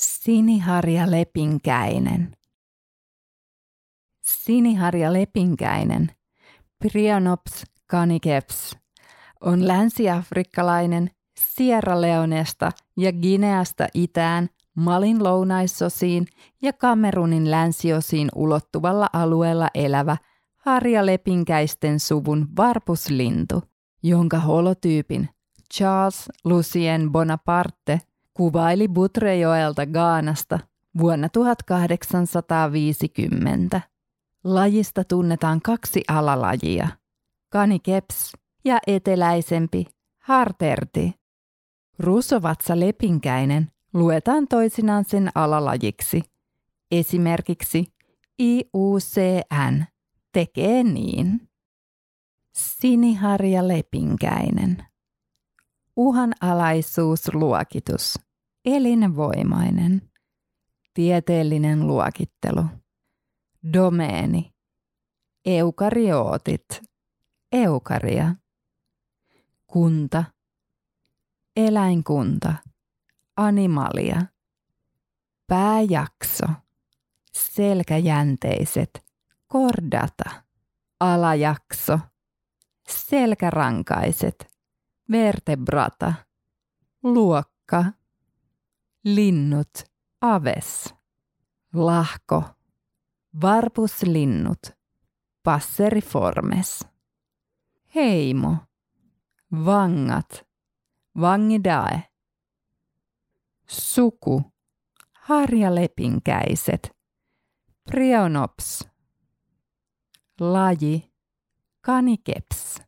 Siniharja lepinkäinen. Siniharja lepinkäinen, Prionops caniceps, on länsiafrikkalainen Sierra Leonesta ja Gineasta itään Malin lounaissosiin ja Kamerunin länsiosiin ulottuvalla alueella elävä harjalepinkäisten suvun varpuslintu, jonka holotyypin Charles Lucien Bonaparte kuvaili Butrejoelta Gaanasta vuonna 1850. Lajista tunnetaan kaksi alalajia, kanikeps ja eteläisempi harterti. Ruusovatsa lepinkäinen luetaan toisinaan sen alalajiksi. Esimerkiksi IUCN tekee niin. Siniharja lepinkäinen. Uhanalaisuusluokitus. Elinvoimainen. Tieteellinen luokittelu. Domeeni. Eukaryootit. Eukaria. Kunta. Eläinkunta. Animalia. Pääjakso. Selkäjänteiset. Kordata. Alajakso. Selkärankaiset. Vertebrata. Luokka. Linnut. Aves. Lahko. Varpuslinnut. Passeriformes. Heimo. Vangat. Vangidae. Suku. Harjalepinkäiset. Prionops. Laji. Kanikeps.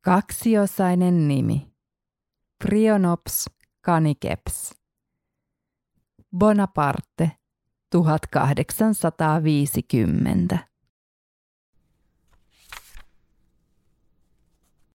Kaksiosainen nimi. Prionops canikeps. Bonaparte 1850.